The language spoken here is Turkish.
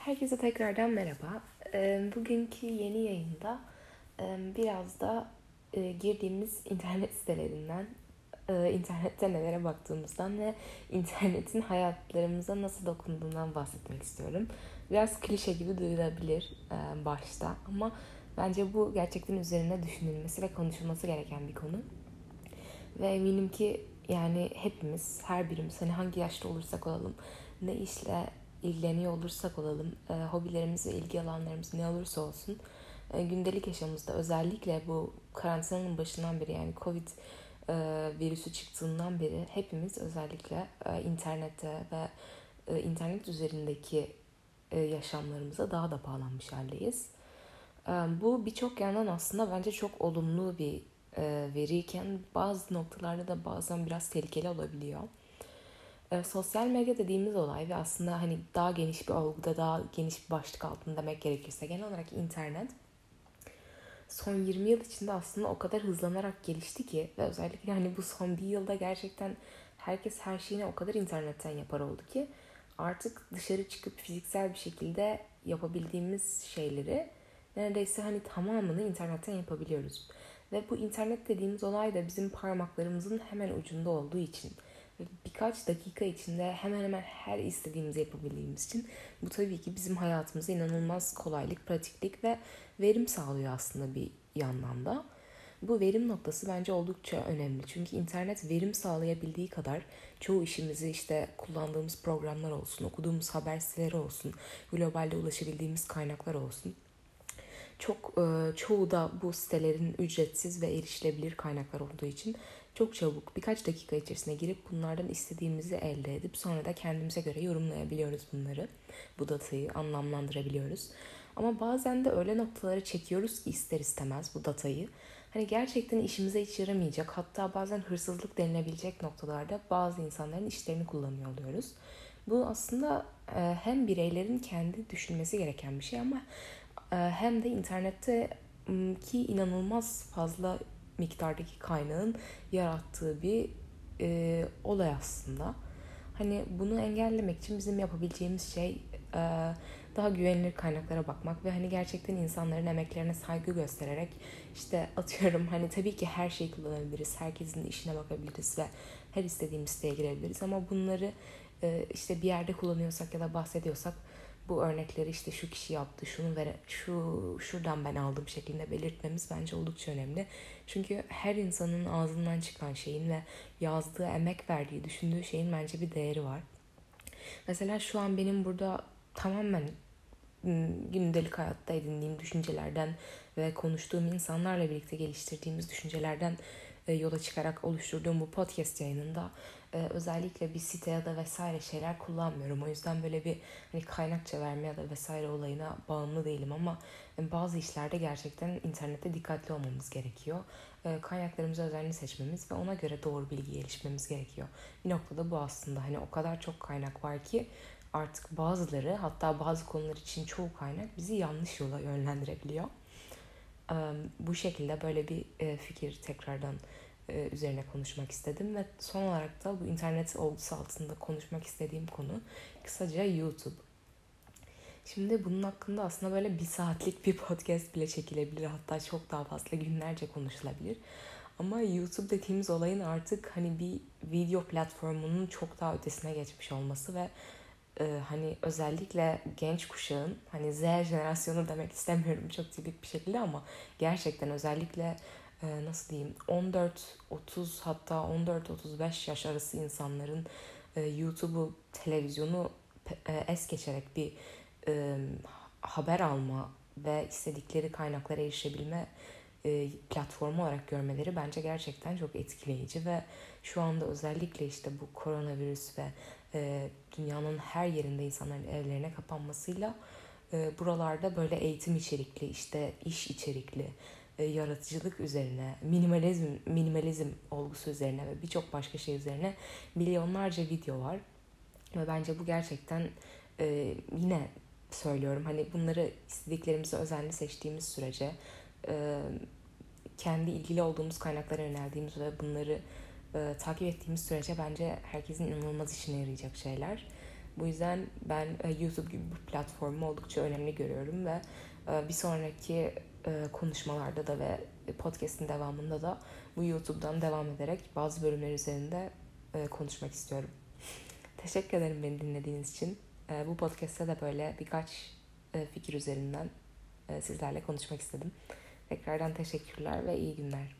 Herkese tekrardan merhaba. Bugünkü yeni yayında biraz da girdiğimiz internet sitelerinden, internette nelere baktığımızdan ve internetin hayatlarımıza nasıl dokunduğundan bahsetmek istiyorum. Biraz klişe gibi duyulabilir başta ama bence bu gerçekten üzerine düşünülmesi ve konuşulması gereken bir konu. Ve eminim ki yani hepimiz, her birimiz hani hangi yaşta olursak olalım, ne işle ilgileniyor olursak olalım, e, hobilerimiz ve ilgi alanlarımız ne olursa olsun e, gündelik yaşamımızda özellikle bu karantinanın başından beri yani Covid e, virüsü çıktığından beri hepimiz özellikle e, internette ve e, internet üzerindeki e, yaşamlarımıza daha da bağlanmış haldeyiz. E, bu birçok yandan aslında bence çok olumlu bir e, veriyken bazı noktalarda da bazen biraz tehlikeli olabiliyor. E, sosyal medya dediğimiz olay ve aslında hani daha geniş bir olguda daha geniş bir başlık altında demek gerekirse genel olarak internet son 20 yıl içinde aslında o kadar hızlanarak gelişti ki ve özellikle hani bu son bir yılda gerçekten herkes her şeyini o kadar internetten yapar oldu ki artık dışarı çıkıp fiziksel bir şekilde yapabildiğimiz şeyleri neredeyse hani tamamını internetten yapabiliyoruz. Ve bu internet dediğimiz olay da bizim parmaklarımızın hemen ucunda olduğu için birkaç dakika içinde hemen hemen her istediğimizi yapabildiğimiz için bu tabii ki bizim hayatımıza inanılmaz kolaylık, pratiklik ve verim sağlıyor aslında bir yandan da. Bu verim noktası bence oldukça önemli. Çünkü internet verim sağlayabildiği kadar çoğu işimizi işte kullandığımız programlar olsun, okuduğumuz haber siteleri olsun, globalde ulaşabildiğimiz kaynaklar olsun. Çok e, çoğu da bu sitelerin ücretsiz ve erişilebilir kaynaklar olduğu için çok çabuk birkaç dakika içerisine girip bunlardan istediğimizi elde edip sonra da kendimize göre yorumlayabiliyoruz bunları. Bu datayı anlamlandırabiliyoruz. Ama bazen de öyle noktalara çekiyoruz ki ister istemez bu datayı. Hani gerçekten işimize hiç yaramayacak hatta bazen hırsızlık denilebilecek noktalarda bazı insanların işlerini kullanıyor oluyoruz. Bu aslında e, hem bireylerin kendi düşünmesi gereken bir şey ama hem de internette ki inanılmaz fazla miktardaki kaynağın yarattığı bir e, olay aslında. Hani bunu engellemek için bizim yapabileceğimiz şey e, daha güvenilir kaynaklara bakmak ve hani gerçekten insanların emeklerine saygı göstererek işte atıyorum hani tabii ki her şeyi kullanabiliriz. Herkesin işine bakabiliriz ve her istediğimiz siteye girebiliriz ama bunları e, işte bir yerde kullanıyorsak ya da bahsediyorsak bu örnekleri işte şu kişi yaptı, şunu vere, şu şuradan ben aldım şeklinde belirtmemiz bence oldukça önemli. Çünkü her insanın ağzından çıkan şeyin ve yazdığı, emek verdiği, düşündüğü şeyin bence bir değeri var. Mesela şu an benim burada tamamen gündelik hayatta edindiğim düşüncelerden ve konuştuğum insanlarla birlikte geliştirdiğimiz düşüncelerden yola çıkarak oluşturduğum bu podcast yayınında e, özellikle bir site ya da vesaire şeyler kullanmıyorum. O yüzden böyle bir hani kaynakça verme ya da vesaire olayına bağımlı değilim ama e, bazı işlerde gerçekten internette dikkatli olmamız gerekiyor. E, kaynaklarımızı özenli seçmemiz ve ona göre doğru bilgi gelişmemiz gerekiyor. Bir noktada bu aslında hani o kadar çok kaynak var ki artık bazıları hatta bazı konular için çoğu kaynak bizi yanlış yola yönlendirebiliyor. Bu şekilde böyle bir fikir tekrardan üzerine konuşmak istedim ve son olarak da bu internet olgusu altında konuşmak istediğim konu kısaca YouTube. Şimdi bunun hakkında aslında böyle bir saatlik bir podcast bile çekilebilir. Hatta çok daha fazla günlerce konuşulabilir. Ama YouTube dediğimiz olayın artık hani bir video platformunun çok daha ötesine geçmiş olması ve e, hani özellikle genç kuşağın hani Z jenerasyonu demek istemiyorum çok tipik bir şekilde ama gerçekten özellikle e, nasıl diyeyim 14-30 hatta 14-35 yaş arası insanların e, YouTube'u, televizyonu e, es geçerek bir e, haber alma ve istedikleri kaynaklara erişebilme e, platformu olarak görmeleri bence gerçekten çok etkileyici ve şu anda özellikle işte bu koronavirüs ve e, dünyanın her yerinde insanların evlerine kapanmasıyla e, buralarda böyle eğitim içerikli işte iş içerikli e, yaratıcılık üzerine, minimalizm minimalizm olgusu üzerine ve birçok başka şey üzerine milyonlarca video var. Ve bence bu gerçekten e, yine söylüyorum hani bunları istediklerimizi özenli seçtiğimiz sürece e, kendi ilgili olduğumuz kaynaklara yöneldiğimiz ve bunları e, takip ettiğimiz sürece bence herkesin inanılmaz işine yarayacak şeyler. Bu yüzden ben YouTube gibi bir platformu oldukça önemli görüyorum ve bir sonraki konuşmalarda da ve podcast'in devamında da bu YouTube'dan devam ederek bazı bölümler üzerinde konuşmak istiyorum. Teşekkür ederim beni dinlediğiniz için. Bu podcast'te de böyle birkaç fikir üzerinden sizlerle konuşmak istedim. Tekrardan teşekkürler ve iyi günler.